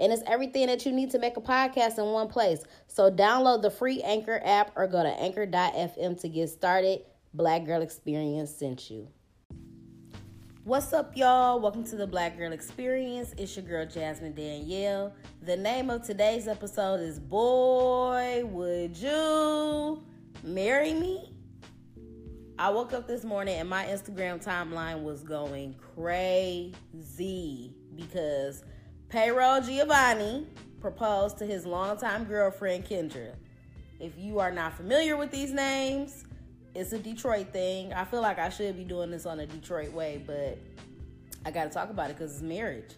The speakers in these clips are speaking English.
And it's everything that you need to make a podcast in one place. So download the free Anchor app or go to anchor.fm to get started. Black Girl Experience sent you. What's up, y'all? Welcome to the Black Girl Experience. It's your girl, Jasmine Danielle. The name of today's episode is Boy, Would You Marry Me? I woke up this morning and my Instagram timeline was going crazy because Payroll Giovanni proposed to his longtime girlfriend Kendra. If you are not familiar with these names, it's a Detroit thing. I feel like I should be doing this on a Detroit way, but I got to talk about it because it's marriage.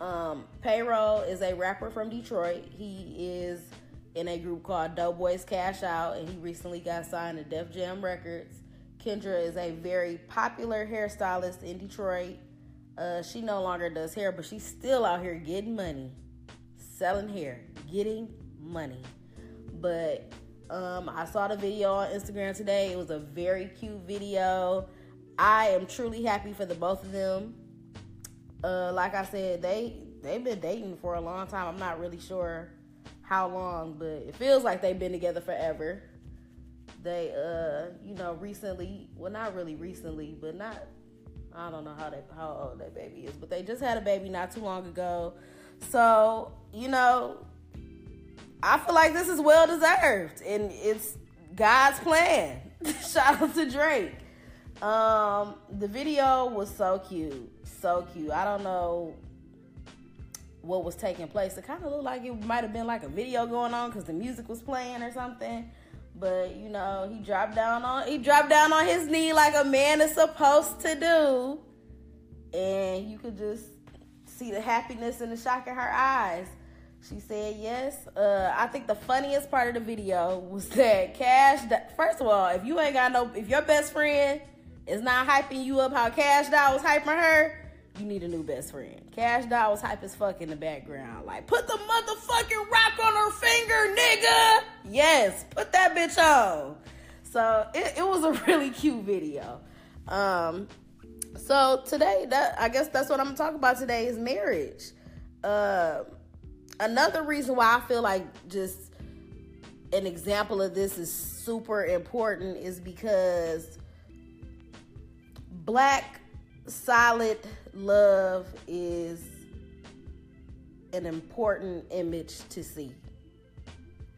Um, Payroll is a rapper from Detroit. He is in a group called Doughboyz Cashout, and he recently got signed to Def Jam Records. Kendra is a very popular hairstylist in Detroit. Uh, she no longer does hair, but she's still out here getting money, selling hair, getting money. But um, I saw the video on Instagram today. It was a very cute video. I am truly happy for the both of them. Uh, like I said, they they've been dating for a long time. I'm not really sure how long, but it feels like they've been together forever. They uh, you know, recently, well not really recently, but not I don't know how they how old that baby is, but they just had a baby not too long ago. So, you know, I feel like this is well deserved and it's God's plan. Shout out to Drake. Um, the video was so cute, so cute. I don't know what was taking place. It kind of looked like it might have been like a video going on because the music was playing or something. But you know, he dropped down on he dropped down on his knee like a man is supposed to do, and you could just see the happiness and the shock in her eyes. She said yes. Uh, I think the funniest part of the video was that Kash. First of all, if you ain't got no, if your best friend is not hyping you up how Kash Doll was hyping her, you need a new best friend. Kash Doll was hype as fuck in the background. Like, put the motherfucking rock on her finger, nigga. Yes, put that bitch on. So it, it was a really cute video. Um, so today, that I guess that's what I'm gonna talk about today is marriage. Uh, another reason why I feel like just an example of this is super important is because black solid love is an important image to see.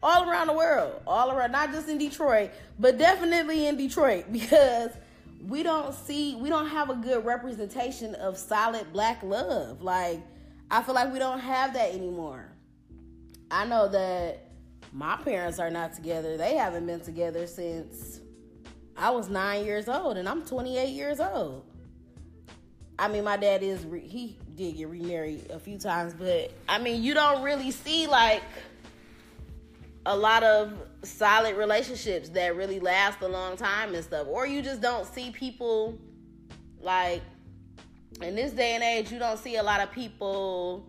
All around the world all around not just in detroit but definitely in detroit because we don't see we don't have a good representation of solid black love. Like i feel like we don't have that anymore. I know that my parents are not together. They haven't been together since i was nine years old and i'm 28 years old I mean, my dad is re- he did get remarried a few times, but I mean, you don't really see like a lot of solid relationships that really last a long time and stuff, or you just don't see people like in this day and age. You don't see a lot of people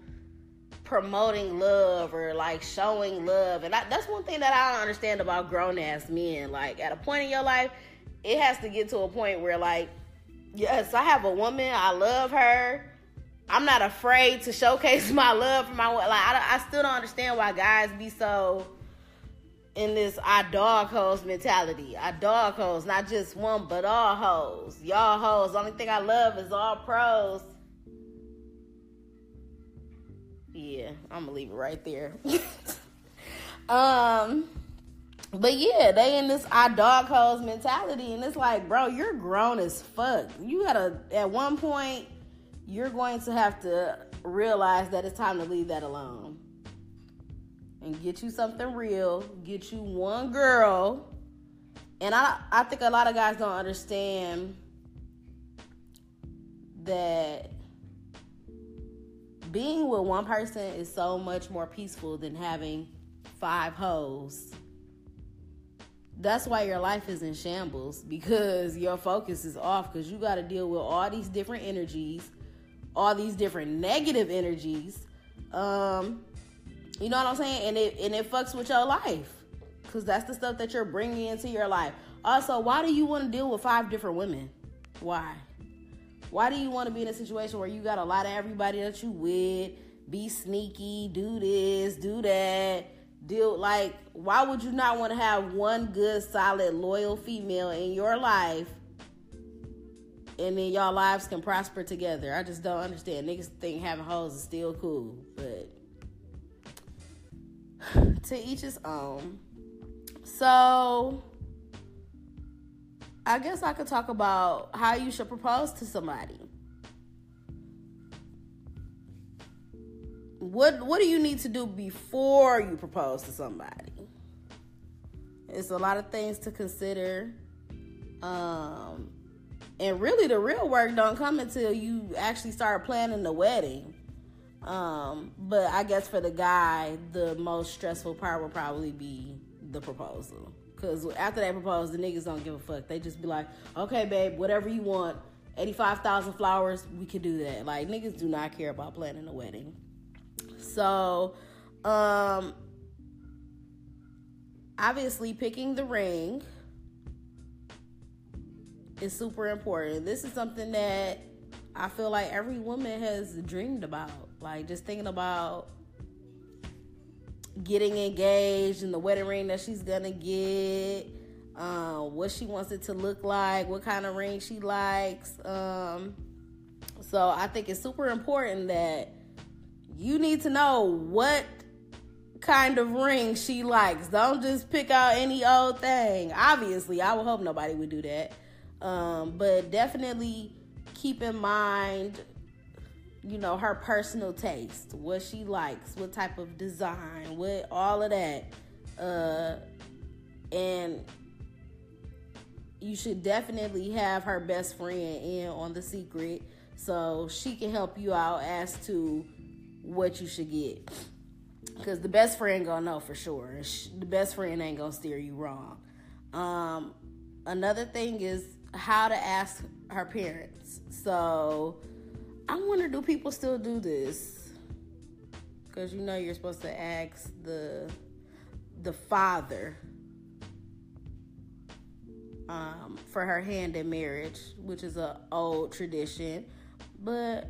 promoting love or like showing love, and I, that's one thing that I don't understand about grown ass men. Like at a point in your life, it has to get to a point where like yes, I have a woman. I love her. I'm not afraid to showcase my love for my like. I, I still don't understand why guys be so in this I dog hoes mentality. I dog hoes, not just one, but all hoes. Y'all hoes. The only thing I love is all pros. Yeah, I'm gonna leave it right there. um but yeah, they in this I dog hoes mentality, and it's like, bro, you're grown as fuck. You gotta at one point, you're going to have to realize that it's time to leave that alone and get you something real. Get you one girl, and I I think a lot of guys don't understand that being with one person is so much more peaceful than having five hoes that's why your life is in shambles because your focus is off because you got to deal with all these different energies all these different negative energies um you know what i'm saying? And it and it fucks with your life because that's the stuff that you're bringing into your life. Also why do you want to deal with five different women? Why? Why do you want to be in a situation where you got a lot of everybody that you with be sneaky do this do that deal like why would you not want to have one good solid loyal female in your life? And then y'all lives can prosper together. I just don't understand. Niggas think having hoes is still cool but to each his own. So i guess i could talk about how you should propose to somebody what what do you need to do before you propose to somebody? It's a lot of things to consider. Um and really the real work don't come until you actually start planning the wedding. Um, but I guess for the guy, the most stressful part will probably be the proposal. Cause after they propose, the niggas don't give a fuck. They just be like, okay, babe, whatever you want. 85,000 flowers, we could do that. Like, niggas do not care about planning a wedding. So, um, obviously, picking the ring is super important. This is something that I feel like every woman has dreamed about. Like, just thinking about getting engaged and the wedding ring that she's gonna get, um, what she wants it to look like, what kind of ring she likes. Um, so I think it's super important that you need to know what kind of ring she likes. Don't just pick out any old thing. Obviously, I would hope nobody would do that. Um, but definitely keep in mind, you know, her personal taste, what she likes, what type of design, what all of that. Uh, and you should definitely have her best friend in on the secret so she can help you out as to what you should get. Because the best friend gonna know for sure. The best friend ain't gonna steer you wrong. Um, another thing is how to ask her parents. So I wonder, do people still do this? Because you know you're supposed to ask the the father um, for her hand in marriage, which is a old tradition. But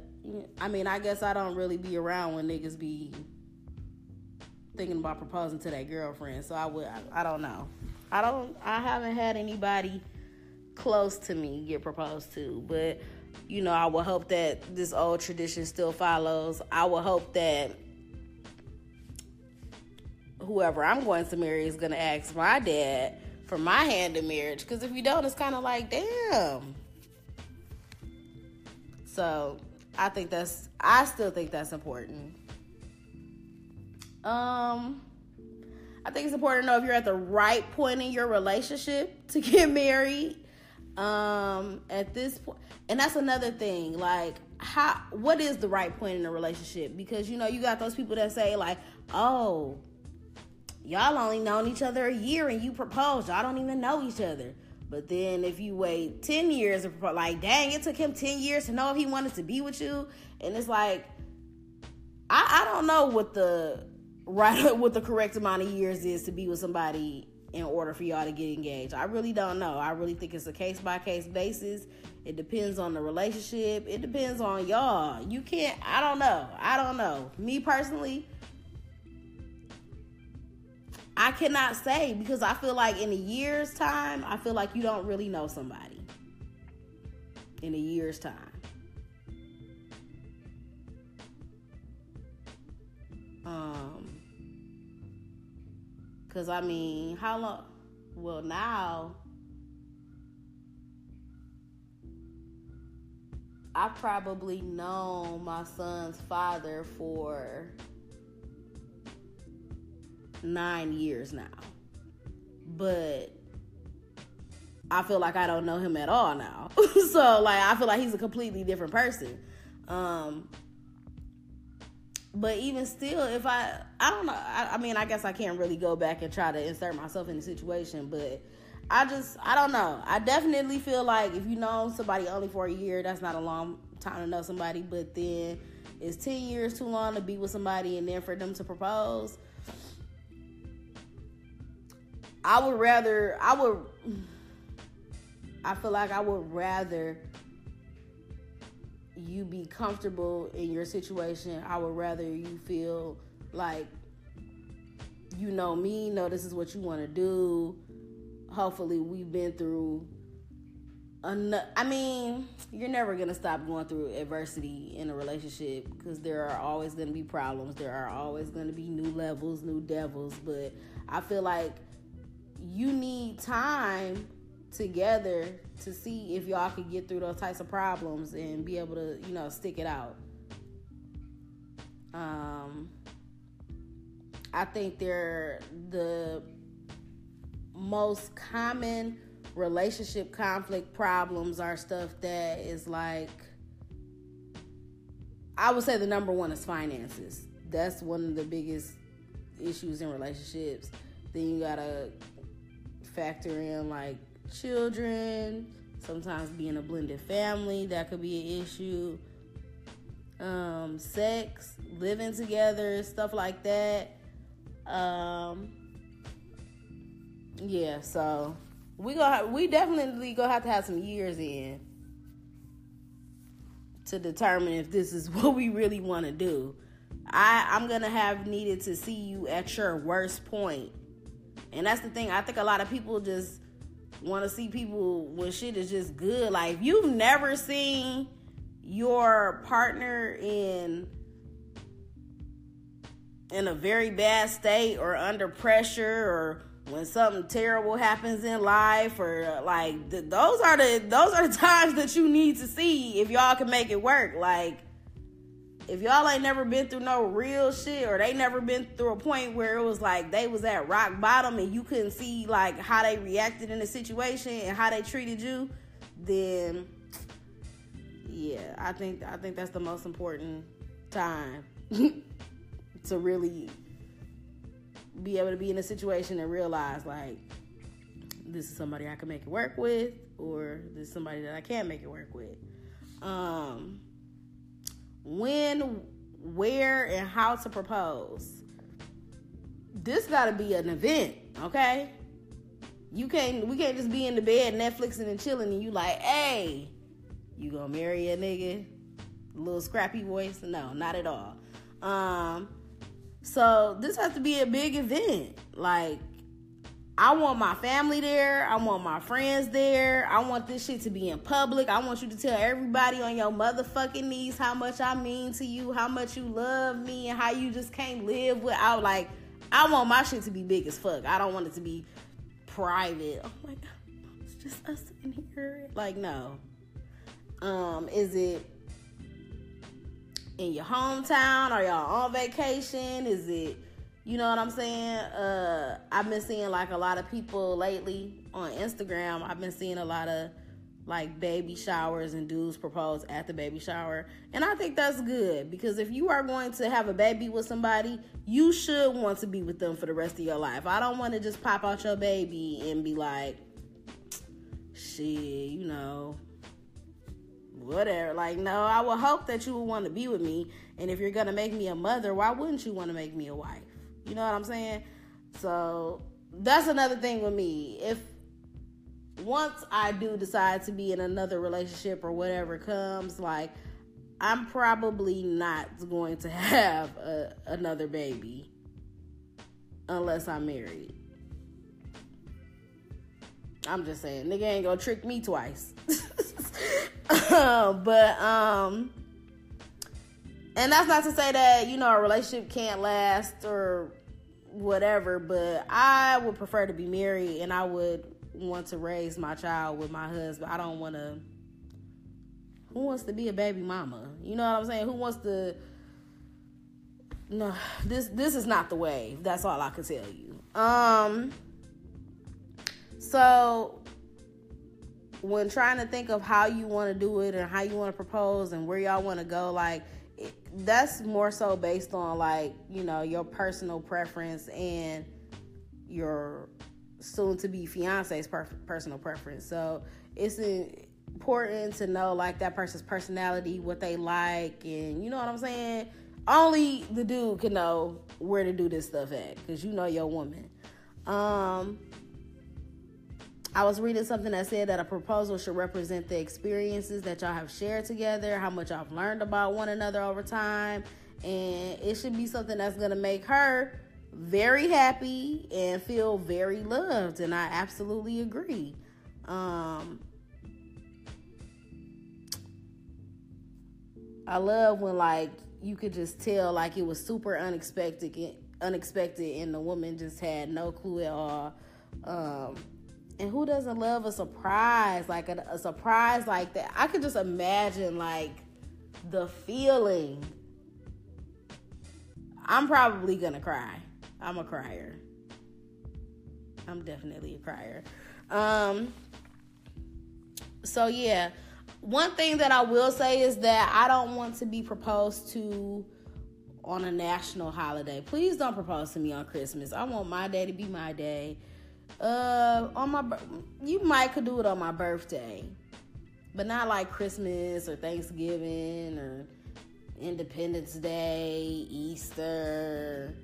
I mean, I guess I don't really be around when niggas be thinking about proposing to their girlfriend. So I would, I, I don't know. I don't, I haven't had anybody close to me get proposed to, but you know, I would hope that this old tradition still follows. I would hope that whoever I'm going to marry is going to ask my dad for my hand in marriage. Because if you don't, it's kind of like, damn. So I think that's I still think that's important. Um I think it's important to know if you're at the right point in your relationship to get married. Um at this point and that's another thing like how what is the right point in a relationship because you know you got those people that say like oh y'all only known each other a year and you proposed y'all don't even know each other but then if you wait 10 years, like, dang, it took him 10 years to know if he wanted to be with you. And it's like, I, I don't know what the right what the correct amount of years is to be with somebody in order for y'all to get engaged. I really don't know. I really think it's a case by case basis. It depends on the relationship. It depends on y'all. You can't I don't know. I don't know. Me personally, I cannot say because I feel like in a year's time, I feel like you don't really know somebody. In a year's time. Um, cause I mean, how long? Well, now I've probably known my son's father for nine years now. But I feel like I don't know him at all now. so like I feel like he's a completely different person. Um but even still, if I, I don't know. I, I, mean, I guess I can't really go back and try to insert myself in the situation, but I just, I don't know. I definitely feel like if you know somebody only for a year, that's not a long time to know somebody. But then, is ten years too long to be with somebody and then for them to propose? I would rather. I would. I feel like I would rather you be comfortable in your situation. I would rather you feel like you know me, know this is what you want to do. Hopefully, we've been through. Enough. I mean, you're never gonna stop going through adversity in a relationship because there are always gonna be problems. There are always gonna be new levels, new devils. But I feel like you need time together to see if y'all could get through those types of problems and be able to, you know, stick it out. Um, I think they're the most common relationship conflict problems are stuff that is like I would say the number one is finances. That's one of the biggest issues in relationships. Then you gotta factor in like children, sometimes being a blended family, that could be an issue. Um, sex, living together, stuff like that. Um, yeah, so we go we definitely gonna have to have some years in to determine if this is what we really want to do. I I'm gonna have needed to see you at your worst point, and that's the thing. I think a lot of people just want to see people when shit is just good. Like you've never seen your partner in in a very bad state or under pressure or when something terrible happens in life or like those are the those are the times that you need to see if y'all can make it work like if y'all ain't never been through no real shit or they never been through a point where it was like they was at rock bottom and you couldn't see like how they reacted in the situation and how they treated you, then yeah, I think I think that's the most important time to really be able to be in a situation and realize like this is somebody I can make it work with or this is somebody that I can't make it work with. Um when, where, and how to propose. This got to be an event, okay? You can't. We can't just be in the bed Netflixing and chilling, and you like, hey, you gonna marry a nigga? Little scrappy voice? No, not at all. Um, so this has to be a big event. Like I want my family there. I want my friends there. I want this shit to be in public. I want you to tell everybody on your motherfucking knees how much I mean to you, how much you love me, and how you just can't live without. Like, I want my shit to be big as fuck. I don't want it to be private. Oh my god, it's just us in here. Like, no. Um, is it in your hometown? Are y'all on vacation? Is it you know what I'm saying? Uh, I've been seeing like a lot of people lately on Instagram. I've been seeing a lot of like baby showers and dudes propose at the baby shower. And I think that's good because if you are going to have a baby with somebody, you should want to be with them for the rest of your life. I don't want to just pop out your baby and be like, shit, you know, whatever. Like, no, I would hope that you would want to be with me. And if you're going to make me a mother, why wouldn't you want to make me a wife? You know what I'm saying? So that's another thing with me. If once I do decide to be in another relationship or whatever comes, like I'm probably not going to have a, another baby unless I'm married. I'm just saying, nigga ain't gonna trick me twice. but um and that's not to say that you know a relationship can't last or whatever but i would prefer to be married and i would want to raise my child with my husband. I don't want to who wants to be a baby mama? You know what i'm saying? Who wants to no this this is not the way. That's all i can tell you. Um so when trying to think of how you want to do it and how you want to propose and where y'all want to go like that's more so based on like you know your personal preference and your soon to be fiance's per- personal preference. So it's important to know like that person's personality, what they like, and you know what I'm saying. Only the dude can know where to do this stuff at because you know your woman. Um, I was reading something that said that a proposal should represent the experiences that y'all have shared together, how much y'all have learned about one another over time, and it should be something that's going to make her very happy and feel very loved. And I absolutely agree. Um, I love when like you could just tell like it was super unexpected, unexpected, and the woman just had no clue at all. Um, and who doesn't love a surprise? Like a, a surprise like that. I could just imagine like the feeling. I'm probably gonna cry. I'm a crier. I'm definitely a crier. Um so yeah, one thing that I will say is that I don't want to be proposed to on a national holiday. Please don't propose to me on Christmas. I want my day to be my day. Uh, on my you might could do it on my birthday, but not like Christmas or Thanksgiving or Independence Day, Easter,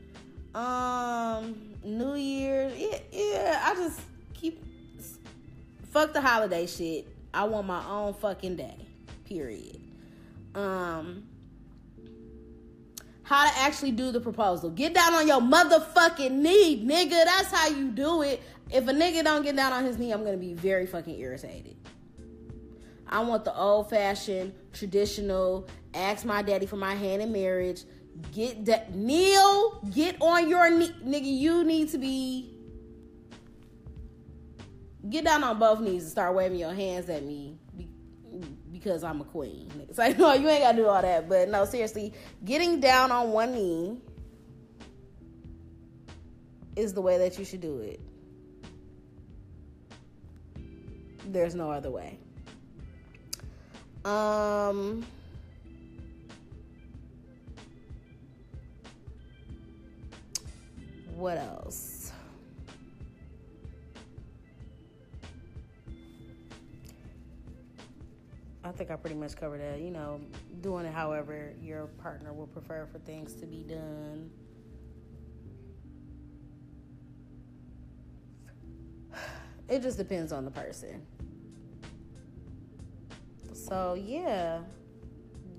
um, New Year. Yeah, yeah. I just keep fuck the holiday shit. I want my own fucking day. Period. Um how to actually do the proposal. Get down on your motherfucking knee, nigga. That's how you do it. If a nigga don't get down on his knee, I'm gonna be very fucking irritated. I want the old fashioned, traditional, ask my daddy for my hand in marriage. Get that kneel, get on your knee. Nigga, you need to be get down on both knees and start waving your hands at me because I'm a queen. It's like, no, you ain't gotta do all that. But no, seriously, getting down on one knee is the way that you should do it. There's no other way. Um what else? I think I pretty much covered that. You know, doing it however your partner will prefer for things to be done. It just depends on the person. So yeah,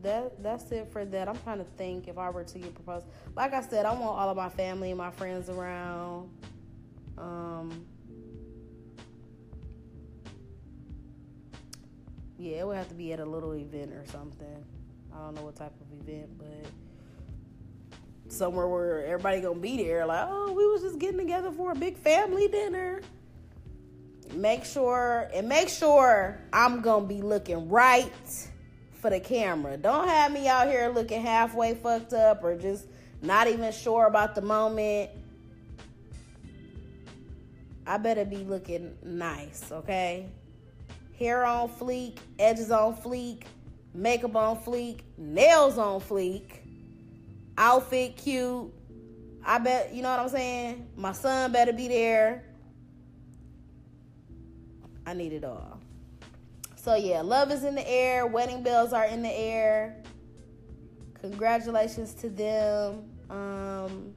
that that's it for that. I'm trying to think if I were to get proposed. Like I said, I want all of my family and my friends around. Um, yeah, it would have to be at a little event or something. I don't know what type of event, but somewhere where everybody gonna be there. Like, oh, we was just getting together for a big family dinner make sure and make sure I'm gonna be looking right for the camera. Don't have me out here looking halfway fucked up or just not even sure about the moment. I better be looking nice, okay? Hair on fleek, edges on fleek, makeup on fleek, nails on fleek, outfit cute. I bet, you know what I'm saying? My son better be there. I need it all. So yeah, love is in the air. Wedding bells are in the air. Congratulations to them. Um,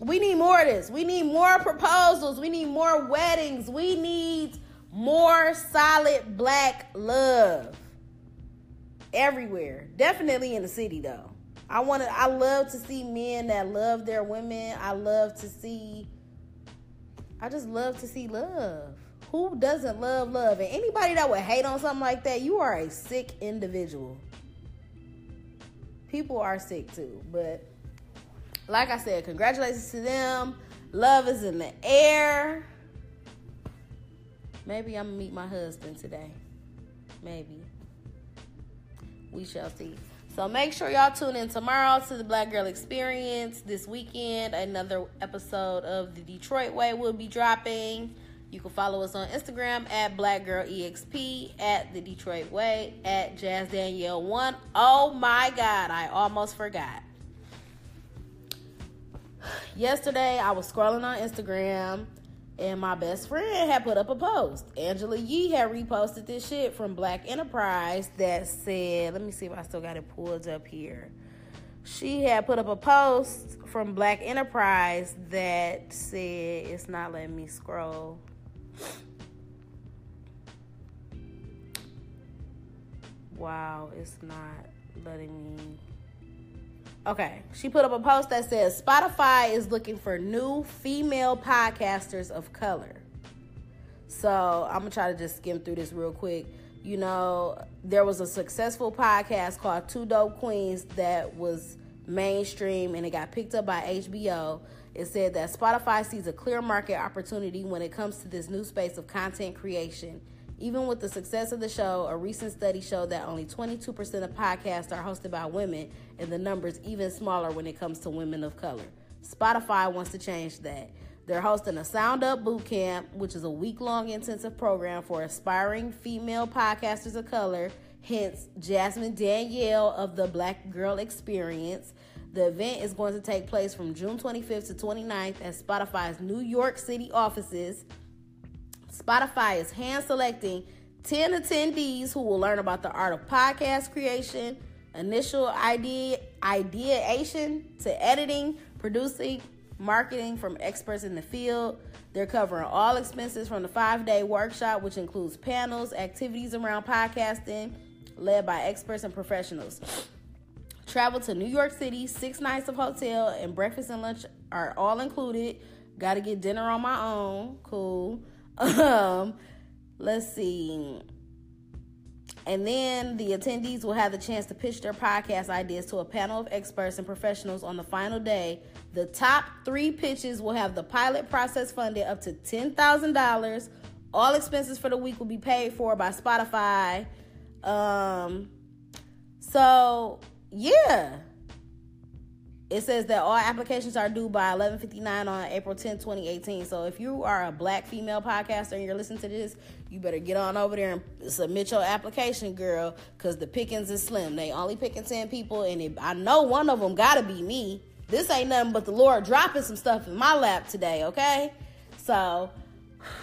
we need more of this. We need more proposals. We need more weddings. We need more solid black love everywhere. Definitely in the city though. I want to I love to see men that love their women. I love to see I just love to see love. Who doesn't love love? And anybody that would hate on something like that, you are a sick individual. People are sick too. But like I said, congratulations to them. Love is in the air. Maybe I'm gonna meet my husband today. Maybe. We shall see. So make sure y'all tune in tomorrow to the Black Girl Experience. This weekend, another episode of the Detroit Way will be dropping. You can follow us on Instagram at Black Girl EXP, at The Detroit Way, at Jazz Danielle One. Oh my God, I almost forgot. Yesterday, I was scrolling on Instagram and my best friend had put up a post. Angela Yee had reposted this shit from Black Enterprise that said, let me see if I still got it pulled up here. She had put up a post from Black Enterprise that said, it's not letting me scroll. Wow, it's not letting me Okay, she put up a post that says Spotify is looking for new female podcasters of color. So I'm gonna try to just skim through this real quick. You know, there was a successful podcast called Two Dope Queens that was mainstream and it got picked up by HBO. It said that Spotify sees a clear market opportunity when it comes to this new space of content creation even with the success of the show, a recent study showed that only 22% of podcasts are hosted by women, and the number's even smaller when it comes to women of color. Spotify wants to change that. They're hosting a Sound Up Boot Camp, which is a week long intensive program for aspiring female podcasters of color, hence Jasmine Danielle of the Black Girl Experience. The event is going to take place from June 25th to 29th at Spotify's New York City offices. Spotify is hand selecting 10 attendees who will learn about the art of podcast creation, initial idea ideation to editing, producing, marketing from experts in the field. They're covering all expenses from the 5-day workshop which includes panels, activities around podcasting led by experts and professionals. Travel to New York City, 6 nights of hotel and breakfast and lunch are all included. Got to get dinner on my own. Cool. Um, let's see. And then the attendees will have the chance to pitch their podcast ideas to a panel of experts and professionals on the final day. The top three pitches will have the pilot process funded up to $10,000. All expenses for the week will be paid for by Spotify. Um, so, yeah. It says that all applications are due by 11:59 on April 10, 2018. So if you are a black female podcaster and you're listening to this, you better get on over there and submit your application, girl, because the pickings is slim. They only picking 10 people, and it, I know one of them gotta be me. This ain't nothing but the Lord dropping some stuff in my lap today, okay? So,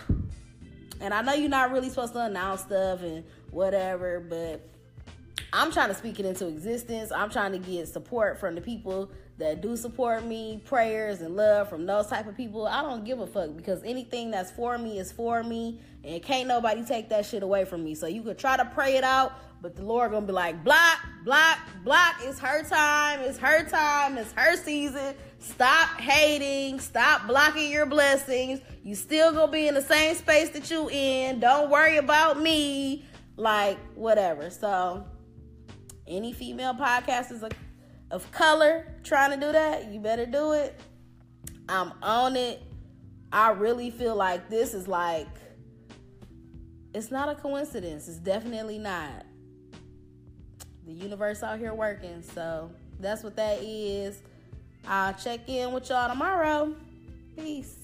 and I know you're not really supposed to announce stuff and whatever, but I'm trying to speak it into existence. I'm trying to get support from the people that do support me, prayers and love from those type of people. I don't give a fuck because anything that's for me is for me, and can't nobody take that shit away from me. So you could try to pray it out, but the Lord gonna be like, block, block, block. It's her time. It's her time. It's her season. Stop hating. Stop blocking your blessings. You still gonna be in the same space that you in. Don't worry about me. Like whatever. So any female podcasters of color trying to do that, you better do it. I'm on it. I really feel like this is like it's not a coincidence. It's definitely not. The universe out here working. So that's what that is. I'll check in with y'all tomorrow. Peace.